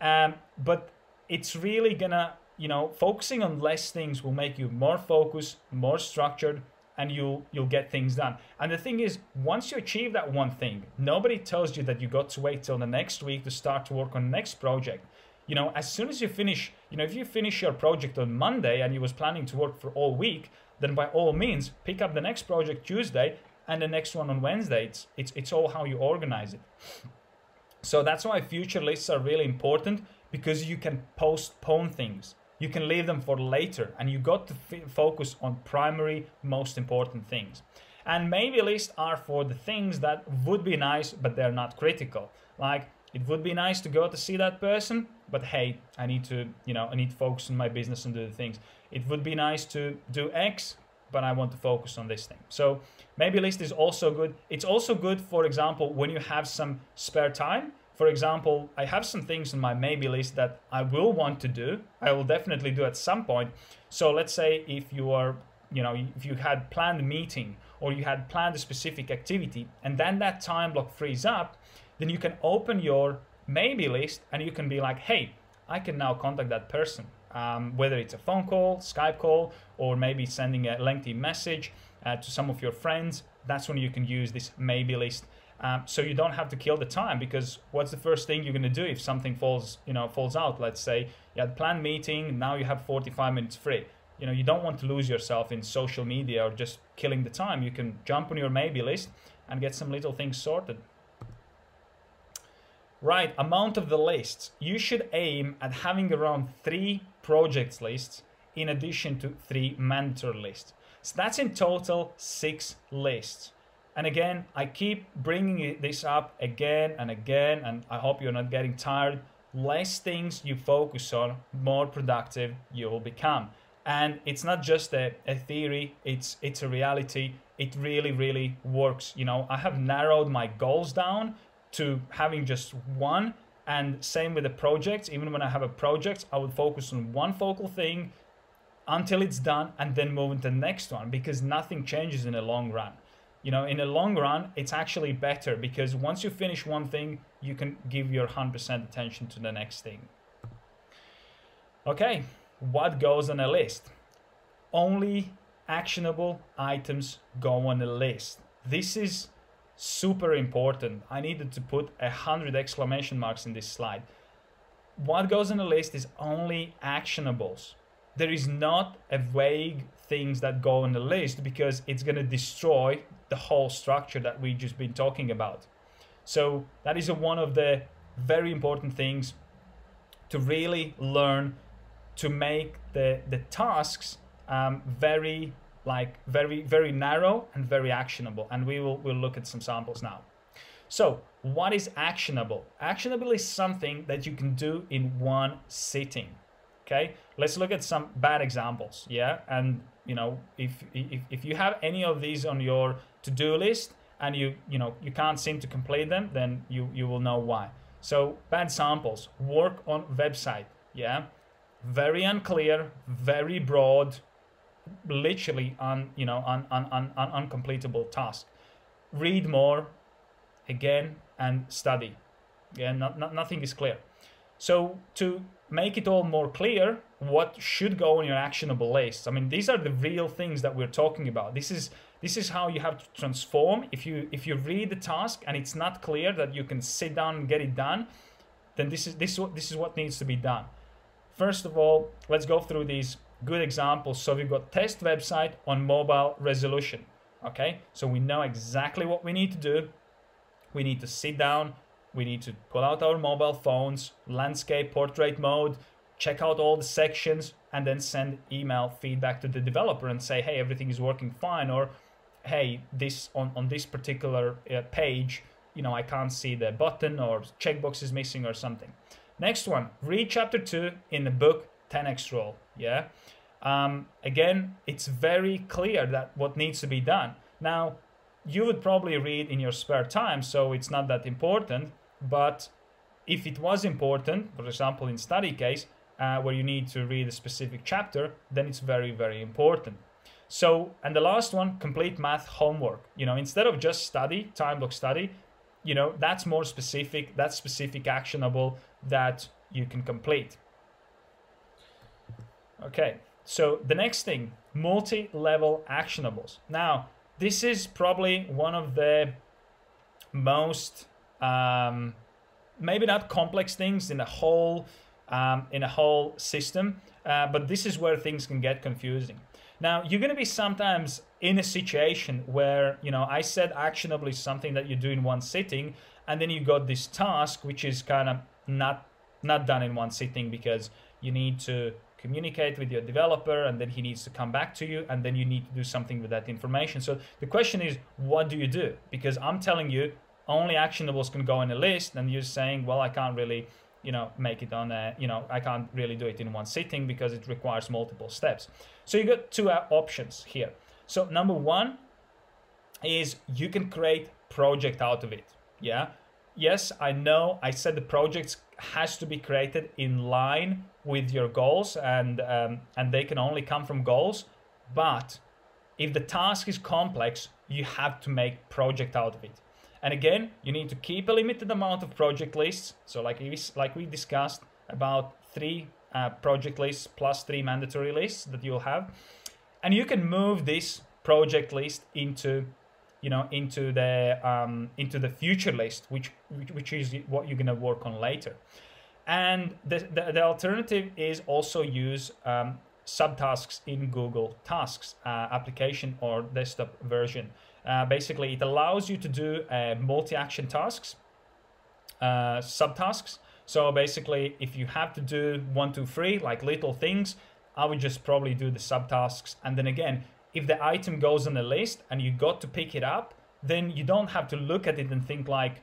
Um, but it's really gonna, you know, focusing on less things will make you more focused, more structured, and you'll you'll get things done. And the thing is, once you achieve that one thing, nobody tells you that you got to wait till the next week to start to work on the next project. You know, as soon as you finish, you know, if you finish your project on Monday and you was planning to work for all week, then by all means pick up the next project Tuesday and the next one on Wednesday. It's it's it's all how you organize it. So that's why future lists are really important because you can postpone things. You can leave them for later and you got to f- focus on primary most important things. And maybe lists are for the things that would be nice but they're not critical. Like it would be nice to go to see that person but hey i need to you know i need to focus on my business and do the things. It would be nice to do x but i want to focus on this thing. So maybe list is also good. It's also good for example when you have some spare time for example, I have some things in my maybe list that I will want to do. I will definitely do at some point. So let's say if you are, you know, if you had planned a meeting or you had planned a specific activity and then that time block frees up, then you can open your maybe list and you can be like, hey, I can now contact that person. Um, whether it's a phone call, Skype call, or maybe sending a lengthy message uh, to some of your friends, that's when you can use this maybe list um, so you don't have to kill the time because what's the first thing you're going to do if something falls, you know, falls out? Let's say you had planned meeting, now you have 45 minutes free. You know, you don't want to lose yourself in social media or just killing the time. You can jump on your maybe list and get some little things sorted. Right, amount of the lists. You should aim at having around three projects lists in addition to three mentor lists. So that's in total six lists. And again, I keep bringing this up again and again, and I hope you're not getting tired. Less things you focus on, more productive you will become. And it's not just a, a theory, it's it's a reality. It really, really works. You know, I have narrowed my goals down to having just one. And same with the projects. Even when I have a project, I would focus on one focal thing until it's done and then move into the next one because nothing changes in the long run you know in the long run it's actually better because once you finish one thing you can give your 100% attention to the next thing. Okay what goes on a list? Only actionable items go on the list. This is super important. I needed to put a hundred exclamation marks in this slide. What goes on the list is only actionables. There is not a vague things that go on the list because it's going to destroy the whole structure that we've just been talking about. So that is one of the very important things to really learn to make the the tasks um, very like very very narrow and very actionable. And we will we'll look at some samples now. So what is actionable? Actionable is something that you can do in one sitting. Okay, let's look at some bad examples. Yeah, and you know if if, if you have any of these on your to-do list and you you know you can't seem to complete them then you you will know why. So bad samples. Work on website yeah? Very unclear very broad literally on you know on on on, on uncompletable task. Read more again and study. Yeah not, not, nothing is clear. So to make it all more clear what should go on your actionable list. I mean, these are the real things that we're talking about. This is this is how you have to transform. If you if you read the task and it's not clear that you can sit down and get it done, then this is this what this is what needs to be done. First of all, let's go through these good examples. So we've got test website on mobile resolution. Okay, so we know exactly what we need to do. We need to sit down, we need to pull out our mobile phones, landscape portrait mode, check out all the sections, and then send email feedback to the developer and say, hey, everything is working fine, or hey, this on, on this particular uh, page, you know, I can't see the button or checkbox is missing or something. Next one, read chapter two in the book 10x rule. Yeah. Um, again, it's very clear that what needs to be done. Now, you would probably read in your spare time, so it's not that important but if it was important, for example, in study case, uh, where you need to read a specific chapter, then it's very, very important. So, and the last one, complete math homework. You know, instead of just study, time block study, you know, that's more specific, that's specific actionable that you can complete. Okay, so the next thing, multi-level actionables. Now, this is probably one of the most, um, maybe not complex things in a whole, um, in a whole system, uh, but this is where things can get confusing. Now, you're going to be sometimes in a situation where, you know, I said actionable is something that you do in one sitting, and then you got this task, which is kind of not not done in one sitting because you need to communicate with your developer and then he needs to come back to you and then you need to do something with that information. So the question is, what do you do? Because I'm telling you, only actionables can go in a list and you're saying, well, I can't really you know make it on a you know i can't really do it in one sitting because it requires multiple steps. So you got two uh, options here. So number one is you can create project out of it. Yeah? Yes i know i said the projects has to be created in line with your goals and um, and they can only come from goals but if the task is complex you have to make project out of it and again, you need to keep a limited amount of project lists. So like we, like we discussed, about three uh, project lists plus three mandatory lists that you'll have. And you can move this project list into you know into the um, into the future list which which is what you're to work on later and the, the, the alternative is also use um, subtasks in google tasks uh, application or desktop version uh, basically, it allows you to do uh, multi-action tasks, uh, subtasks. So basically, if you have to do one, two, three, like little things, I would just probably do the subtasks. And then again, if the item goes on the list and you got to pick it up, then you don't have to look at it and think like,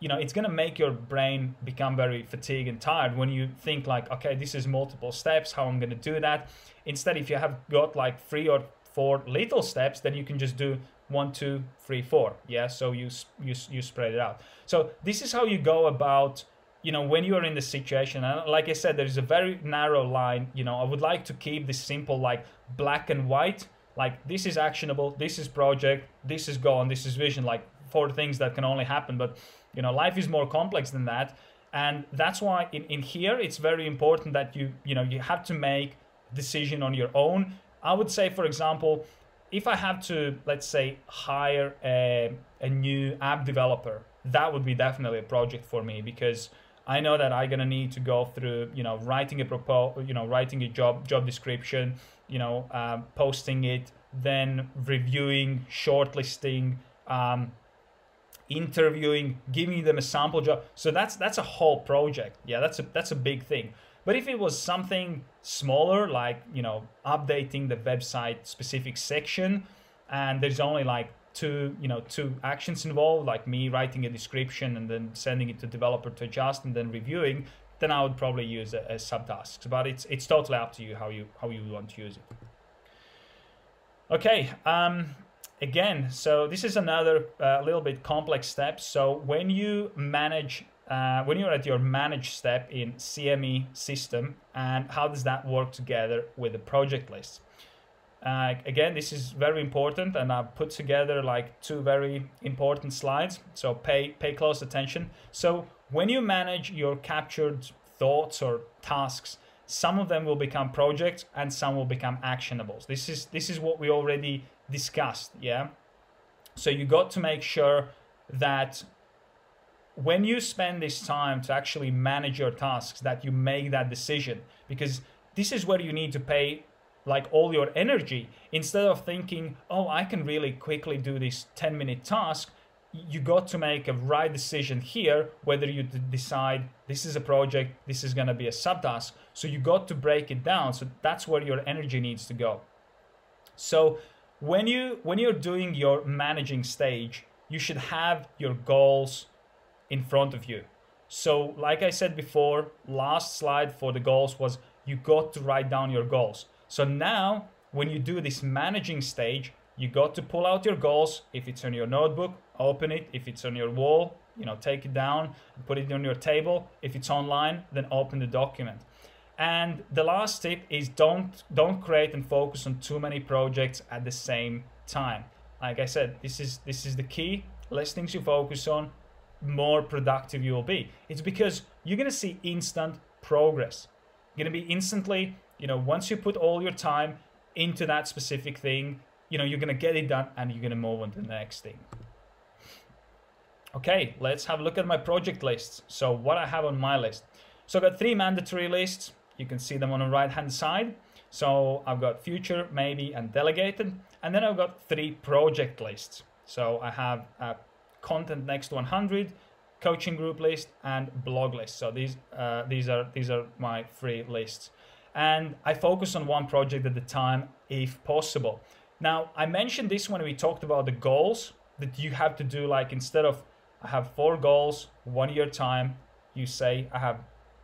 you know, it's going to make your brain become very fatigued and tired when you think like, okay, this is multiple steps, how I'm going to do that. Instead, if you have got like three or four little steps, then you can just do one, two, three, four. Yeah, so you you you spread it out. So this is how you go about. You know, when you're in the situation, and like I said, there is a very narrow line. You know, I would like to keep this simple, like black and white. Like this is actionable, this is project, this is gone, this is vision. Like four things that can only happen. But you know, life is more complex than that, and that's why in, in here it's very important that you you know you have to make decision on your own. I would say, for example, if I have to, let's say, hire a, a new app developer, that would be definitely a project for me because I know that I'm gonna need to go through, you know, writing a proposal, you know, writing a job job description, you know, um, posting it, then reviewing, shortlisting, um, interviewing, giving them a sample job. So that's that's a whole project. Yeah, that's a that's a big thing. But if it was something smaller, like you know, updating the website specific section, and there's only like two, you know, two actions involved, like me writing a description and then sending it to developer to adjust and then reviewing, then I would probably use a, a subtasks. But it's it's totally up to you how you how you want to use it. Okay. Um, again, so this is another uh, little bit complex step. So when you manage uh, when you're at your manage step in CME system and how does that work together with the project list. Uh, again, this is very important and I've put together like two very important slides, so pay, pay close attention. So when you manage your captured thoughts or tasks, some of them will become projects and some will become actionables. This is, this is what we already discussed, yeah? So you got to make sure that when you spend this time to actually manage your tasks that you make that decision because this is where you need to pay like all your energy. Instead of thinking oh i can really quickly do this 10 minute task you got to make a right decision here whether you decide this is a project this is going to be a subtask. So you got to break it down. So that's where your energy needs to go. So when you when you're doing your managing stage you should have your goals in front of you. So, like I said before, last slide for the goals was you got to write down your goals. So now, when you do this managing stage, you got to pull out your goals. If it's on your notebook, open it. If it's on your wall, you know, take it down and put it on your table. If it's online, then open the document. And the last tip is don't don't create and focus on too many projects at the same time. Like I said, this is this is the key. Less things you focus on, more productive you will be. It's because you're gonna see instant progress. You're gonna be instantly, you know, once you put all your time into that specific thing, you know, you're gonna get it done and you're gonna move on to the next thing. Okay, let's have a look at my project lists. So what I have on my list. So I've got three mandatory lists. You can see them on the right hand side. So I've got future, maybe, and delegated. And then I've got three project lists. So I have a content next 100, coaching group list, and blog list. So these uh, these are these are my three lists. And I focus on one project at a time if possible. Now I mentioned this when we talked about the goals that you have to do like instead of I have four goals, one year time, you say I have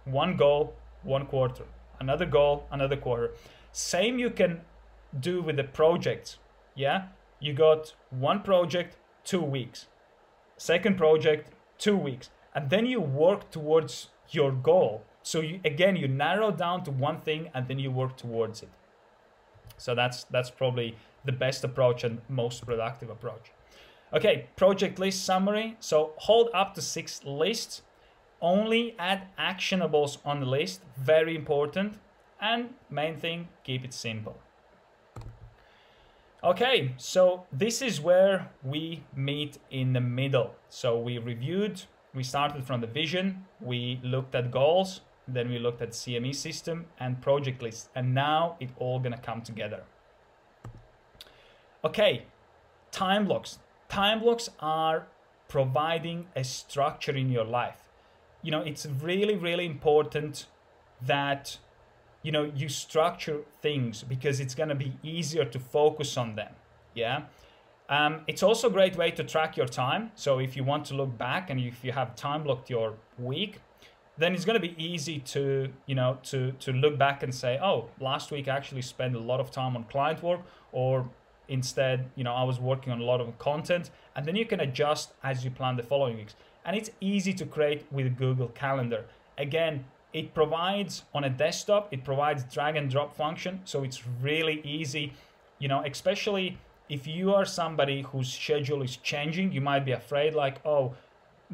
one goal, one quarter, another goal, another quarter. Same you can do with the projects. Yeah, you got one project, two weeks. Second project, two weeks, and then you work towards your goal. So you, again, you narrow down to one thing, and then you work towards it. So that's that's probably the best approach and most productive approach. Okay, project list summary. So hold up to six lists. Only add actionables on the list. Very important. And main thing, keep it simple. Okay, so this is where we meet in the middle. So we reviewed, we started from the vision, we looked at goals, then we looked at CME system and project list, and now it all gonna come together. Okay, time blocks time blocks are providing a structure in your life. You know, it's really, really important that you know you structure things because it's going to be easier to focus on them. Yeah. Um, it's also a great way to track your time. So if you want to look back and if you have time blocked your week, then it's going to be easy to you know to to look back and say, oh, last week I actually spent a lot of time on client work, or Instead, you know, I was working on a lot of content and then you can adjust as you plan the following weeks. And it's easy to create with Google Calendar. Again, it provides on a desktop, it provides drag and drop function. So it's really easy, you know, especially if you are somebody whose schedule is changing, you might be afraid like, oh,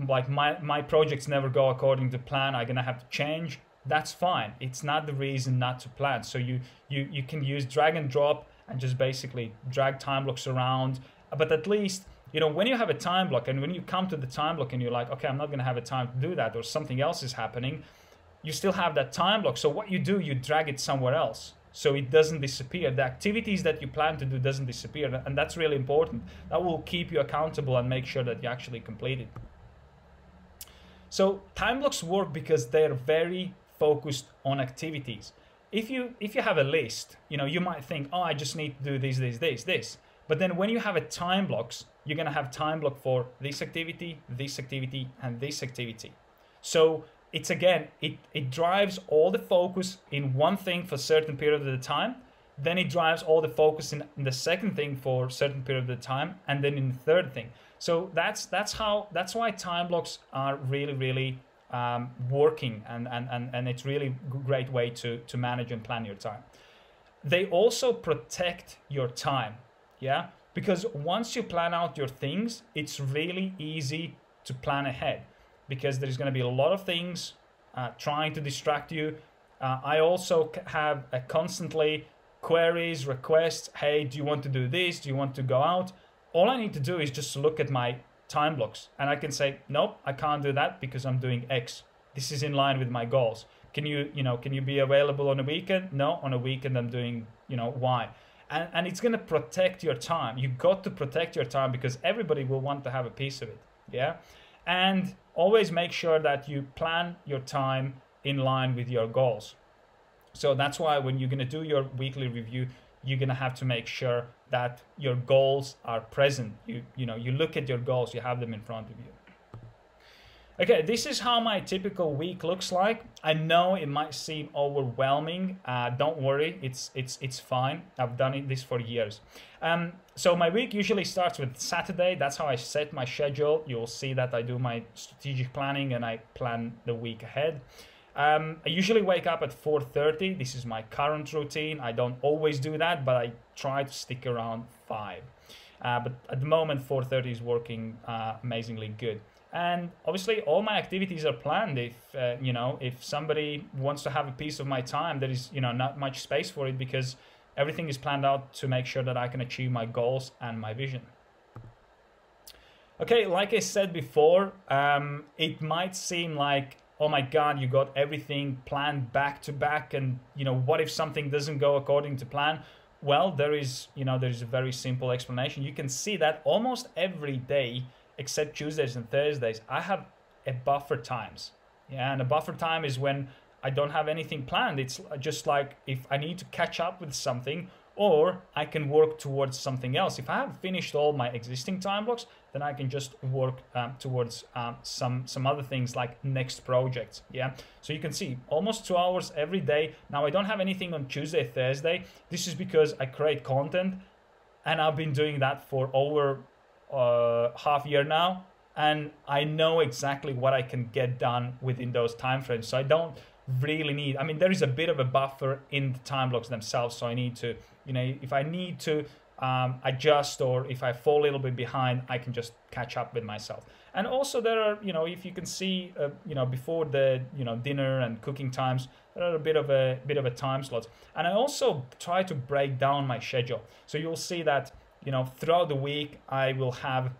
like my, my projects never go according to plan. I'm gonna have to change. That's fine. It's not the reason not to plan. So you you you can use drag and drop and just basically drag time blocks around. But at least, you know, when you have a time block and when you come to the time block and you're like, okay, I'm not going to have a time to do that or something else is happening, you still have that time block. So what you do, you drag it somewhere else so it doesn't disappear. The activities that you plan to do doesn't disappear, and that's really important. That will keep you accountable and make sure that you actually complete it. So time blocks work because they're very focused on activities if you if you have a list, you know, you might think, oh, I just need to do this, this, this, this. But then when you have a time blocks, you're gonna have time block for this activity, this activity, and this activity. So it's again, it, it drives all the focus in one thing for a certain period of the time. Then it drives all the focus in, in the second thing for a certain period of the time, and then in the third thing. So that's that's how that's why time blocks are really really um, working and, and, and, and it's really great way to, to manage and plan your time. They also protect your time, yeah? Because once you plan out your things, it's really easy to plan ahead because there's going to be a lot of things uh, trying to distract you. Uh, I also have a constantly queries, requests. Hey, do you want to do this? Do you want to go out? All I need to do is just look at my time blocks. And I can say, nope, I can't do that because I'm doing X. This is in line with my goals. Can you, you know, can you be available on a weekend? No, on a weekend I'm doing, you know, Y. And, and it's going to protect your time. You got to protect your time because everybody will want to have a piece of it. Yeah. And always make sure that you plan your time in line with your goals. So that's why when you're going to do your weekly review, you're going to have to make sure that your goals are present. You, you know, you look at your goals, you have them in front of you. Okay, this is how my typical week looks like. I know it might seem overwhelming. Uh, don't worry, it's it's it's fine. I've done it this for years. Um, so my week usually starts with Saturday. That's how I set my schedule. You'll see that I do my strategic planning and I plan the week ahead. Um, I usually wake up at 4:30. This is my current routine. I don't always do that, but I try to stick around five. Uh, but at the moment, 4:30 is working uh, amazingly good. And obviously, all my activities are planned. If uh, you know, if somebody wants to have a piece of my time, there is you know not much space for it because everything is planned out to make sure that I can achieve my goals and my vision. Okay, like I said before, um, it might seem like oh my god you got everything planned back to back and you know what if something doesn't go according to plan well there is you know there's a very simple explanation you can see that almost every day except tuesdays and thursdays i have a buffer times yeah and a buffer time is when i don't have anything planned it's just like if i need to catch up with something or I can work towards something else. If I have finished all my existing time blocks, then I can just work um, towards um, some some other things like next projects. Yeah. So you can see almost two hours every day. Now I don't have anything on Tuesday, Thursday. This is because I create content, and I've been doing that for over uh, half year now, and I know exactly what I can get done within those time frames. So I don't really need. I mean, there is a bit of a buffer in the time blocks themselves, so I need to you know, if I need to um, adjust or if I fall a little bit behind, I can just catch up with myself. And also there are, you know, if you can see, uh, you know, before the, you know, dinner and cooking times, there are a bit of a bit of a time slot. And I also try to break down my schedule. So you'll see that, you know, throughout the week, I will have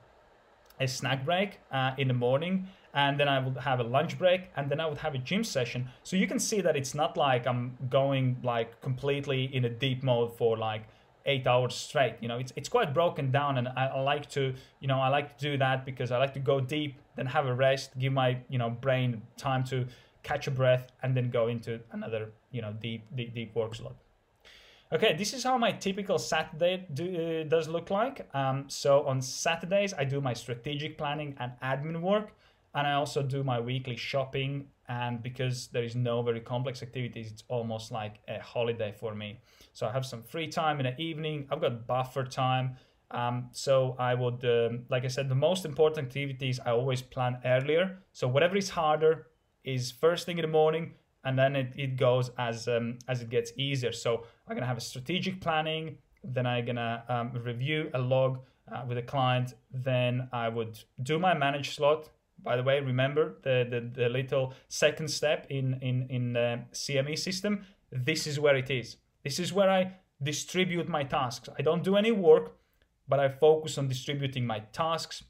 a snack break uh, in the morning and then I would have a lunch break, and then I would have a gym session. So you can see that it's not like I'm going like completely in a deep mode for like eight hours straight. You know, it's it's quite broken down, and I, I, like to you know I like to do that because I like to go deep, then have a rest, give my you know brain time to catch a breath, and then go into another you know deep deep, deep work slot. Okay, this is how my typical Saturday do, uh, does look like. Um, so on Saturdays, I do my strategic planning and admin work and I also do my weekly shopping. And because there is no very complex activities, it's almost like a holiday for me. So I have some free time in the evening. I've got buffer time. Um, so I would, um, like I said, the most important activities I always plan earlier. So whatever is harder is first thing in the morning, and then it, it goes as um, as it gets easier. So I'm gonna have a strategic planning. Then I'm gonna um, review a log uh, with a client. Then I would do my manage slot by the way, remember the, the, the little second step in, in, in the CME system. This is where it is. This is where I distribute my tasks. I don't do any work, but I focus on distributing my tasks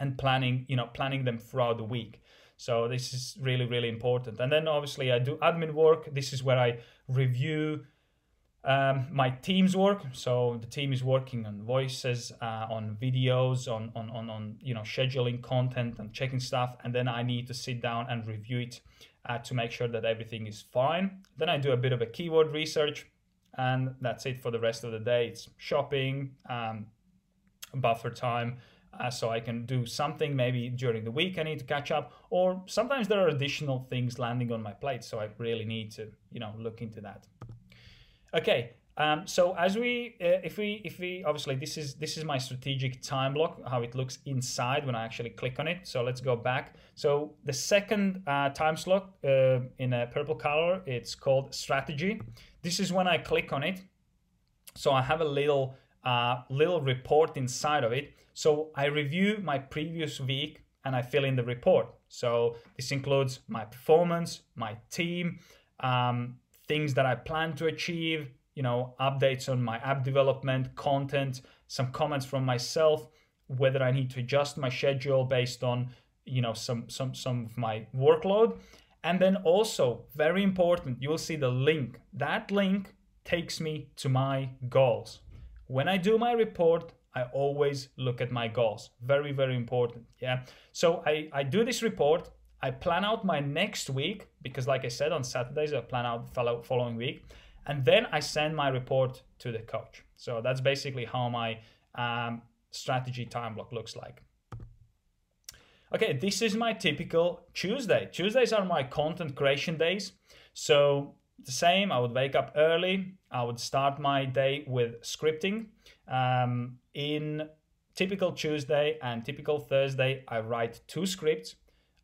and planning, you know, planning them throughout the week. So this is really, really important. And then obviously I do admin work. This is where I review um, my team's work. So the team is working on voices, uh, on videos, on, on, on, on, you know scheduling content and checking stuff, and then I need to sit down and review it uh, to make sure that everything is fine. Then I do a bit of a keyword research, and that's it for the rest of the day. It's shopping, um, buffer time. Uh, so I can do something maybe during the week I need to catch up, or sometimes there are additional things landing on my plate, so I really need to, you know, look into that. Okay, um, so as we, uh, if we, if we, obviously this is this is my strategic time block, how it looks inside when I actually click on it. So let's go back. So the second uh, time slot uh, in a purple color, it's called strategy. This is when I click on it. So I have a little uh, little report inside of it. So I review my previous week and I fill in the report. So this includes my performance, my team, um, things that I plan to achieve, you know, updates on my app development, content, some comments from myself, whether I need to adjust my schedule based on, you know, some some some of my workload. And then also, very important, you will see the link. That link takes me to my goals. When I do my report, I always look at my goals. Very, very important. Yeah. So I, I do this report I plan out my next week because, like I said, on Saturdays I plan out the following week, and then I send my report to the coach. So that's basically how my um, strategy time block looks like. okay, this is my typical Tuesday. Tuesdays are my content creation days. So the same, I would wake up early. I would start my day with scripting. Um, in typical Tuesday and typical Thursday, I write two scripts.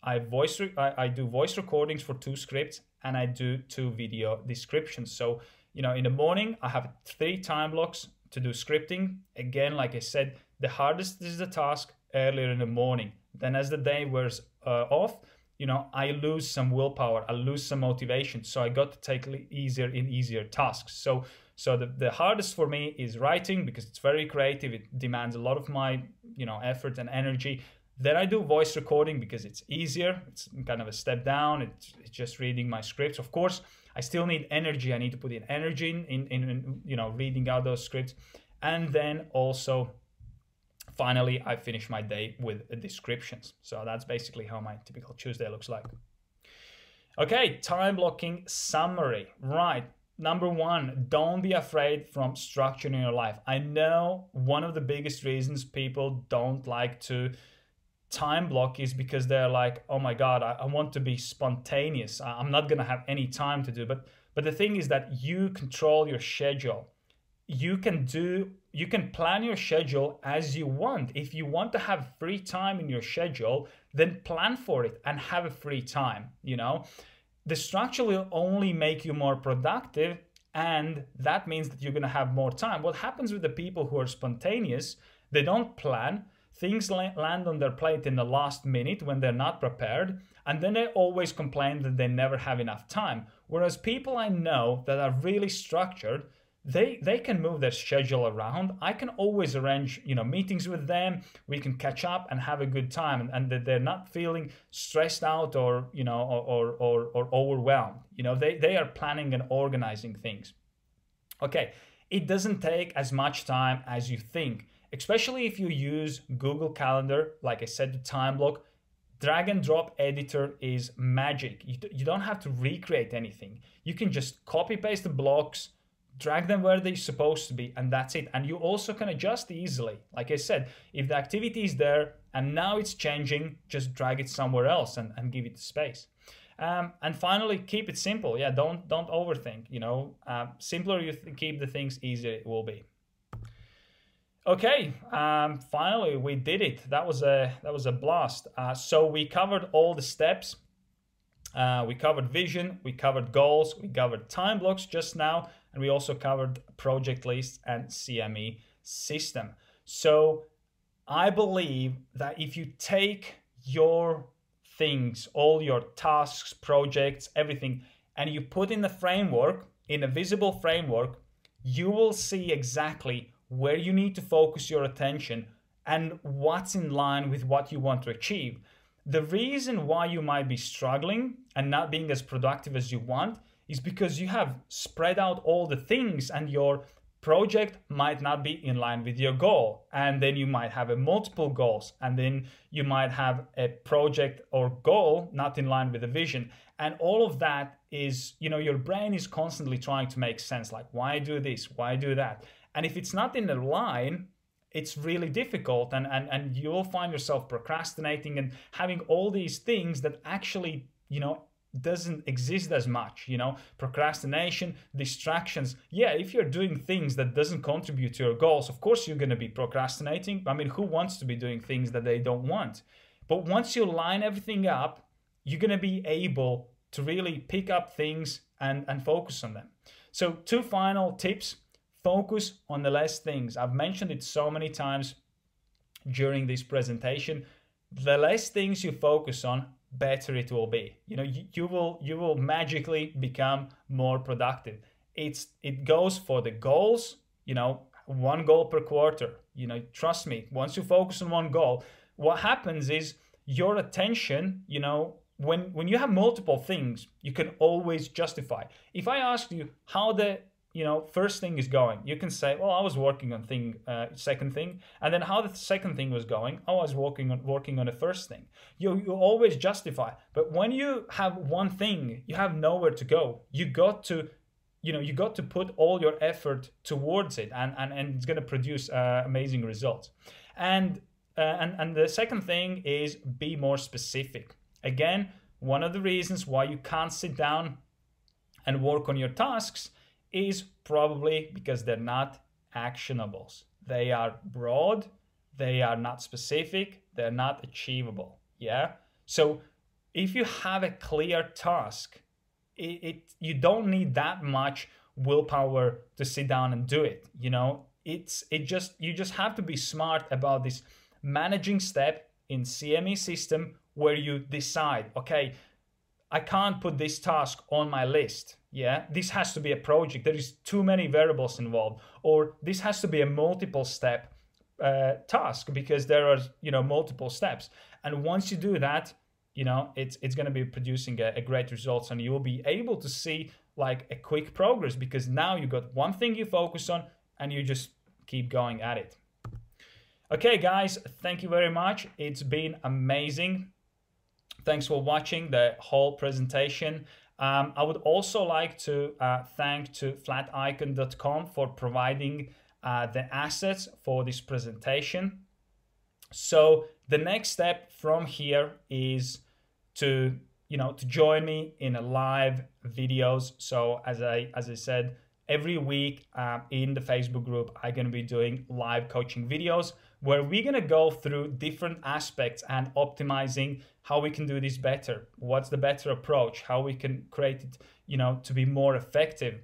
I voice re- I, I do voice recordings for two scripts and I do two video descriptions. So, you know, in the morning, I have three time blocks to do scripting. Again, like I said, the hardest is the task earlier in the morning. Then, as the day wears uh, off, you know, I lose some willpower, I lose some motivation. So I got to take easier and easier tasks. So, so the, the hardest for me is writing because it's very creative. It demands a lot of my, you know, effort and energy. Then I do voice recording because it's easier. It's kind of a step down. It's, it's just reading my scripts. Of course, I still need energy. I need to put in energy in, in, in you know, reading out those scripts. And then also finally, I finish my day with descriptions. So that's basically how my typical Tuesday looks like. Okay, time blocking summary. Right. Number one, don't be afraid from structuring your life. I know one of the biggest reasons people don't like to time block is because they're like, oh my God, I, I want to be spontaneous. I'm not gonna have any time to do. But but the thing is that you control your schedule you can do you can plan your schedule as you want if you want to have free time in your schedule then plan for it and have a free time you know the structure will only make you more productive and that means that you're going to have more time. What happens with the people who are spontaneous they don't plan. Things land on their plate in the last minute when they're not prepared and then they always complain that they never have enough time. Whereas people i know that are really structured they they can move their schedule around. I can always arrange you know meetings with them. We can catch up and have a good time and, and that they're not feeling stressed out or you know or, or or overwhelmed. You know they they are planning and organizing things. Okay it doesn't take as much time as you think especially if you use google calendar like i said the time block. Drag and drop editor is magic. You, you don't have to recreate anything. You can just copy paste the blocks drag them where they're supposed to be and that's it. And you also can adjust easily. Like i said if the activity is there and now it's changing just drag it somewhere else and, and give it space. Um, and finally keep it simple. Yeah don't don't overthink you know? Uh, simpler you th- keep the things easier it will be. Okay um, finally we did it. That was a that was a blast. Uh, so we covered all the steps. Uh, we covered vision, we covered goals, we covered time blocks just now, and we also covered project lists and CME system. So I believe that if you take your things, all your tasks, projects, everything, and you put in the framework, in a visible framework, you will see exactly where you need to focus your attention and what's in line with what you want to achieve. The reason why you might be struggling and not being as productive as you want is because you have spread out all the things and your project might not be in line with your goal. And then you might have a multiple goals and then you might have a project or goal not in line with the vision. And all of that is you know your brain is constantly trying to make sense like why do this? Why do that? And if it's not in a line it's really difficult and, and and you'll find yourself procrastinating and having all these things that actually you know doesn't exist as much you know? Procrastination distractions. Yeah if you're doing things that doesn't contribute to your goals of course you're going to be procrastinating. I mean who wants to be doing things that they don't want? But once you line everything up you're going to be able to really pick up things and and focus on them. So two final tips. Focus on the less things. I've mentioned it so many times during this presentation. The less things you focus on, better it will be. You know, you, you will you will magically become more productive. It's it goes for the goals, you know, one goal per quarter. You know, trust me, once you focus on one goal, what happens is your attention, you know, when when you have multiple things, you can always justify. If I asked you how the you know first thing is going. You can say well i was working on thing uh, second thing. And then how the second thing was going i was working on working on the first thing. You you always justify. But when you have one thing you have nowhere to go. You got to you know you got to put all your effort towards it and and, and it's going to produce uh, amazing results. And uh, and, and the second thing is be more specific. Again, one of the reasons why you can't sit down and work on your tasks is probably because they're not actionables. They are broad, they are not specific, they're not achievable. Yeah. So if you have a clear task, it, it you don't need that much willpower to sit down and do it. You know, it's it just you just have to be smart about this managing step in CME system where you decide, okay, I can't put this task on my list. Yeah, this has to be a project. There is too many variables involved, or this has to be a multiple step uh, task because there are you know multiple steps. And once you do that, you know it's it's going to be producing a, a great results, and you will be able to see like a quick progress because now you got one thing you focus on, and you just keep going at it. Okay, guys, thank you very much. It's been amazing. Thanks for watching the whole presentation. Um, I would also like to uh, thank to flaticon.com for providing uh, the assets for this presentation. So the next step from here is to you know to join me in a live videos. So as I as I said, every week uh, in the Facebook group, I'm gonna be doing live coaching videos where we're gonna go through different aspects and optimizing how we can do this better. What's the better approach? How we can create it, you know, to be more effective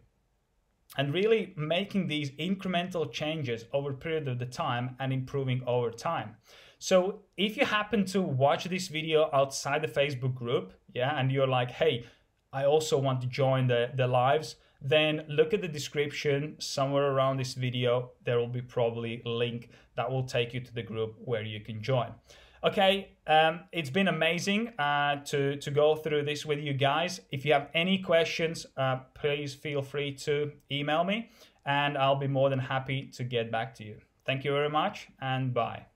and really making these incremental changes over a period of the time and improving over time. So if you happen to watch this video outside the Facebook group, yeah, and you're like, hey, I also want to join the, the lives, then look at the description somewhere around this video. There will be probably a link that will take you to the group where you can join. Okay, um, it's been amazing uh, to, to go through this with you guys. If you have any questions, uh, please feel free to email me and I'll be more than happy to get back to you. Thank you very much and bye.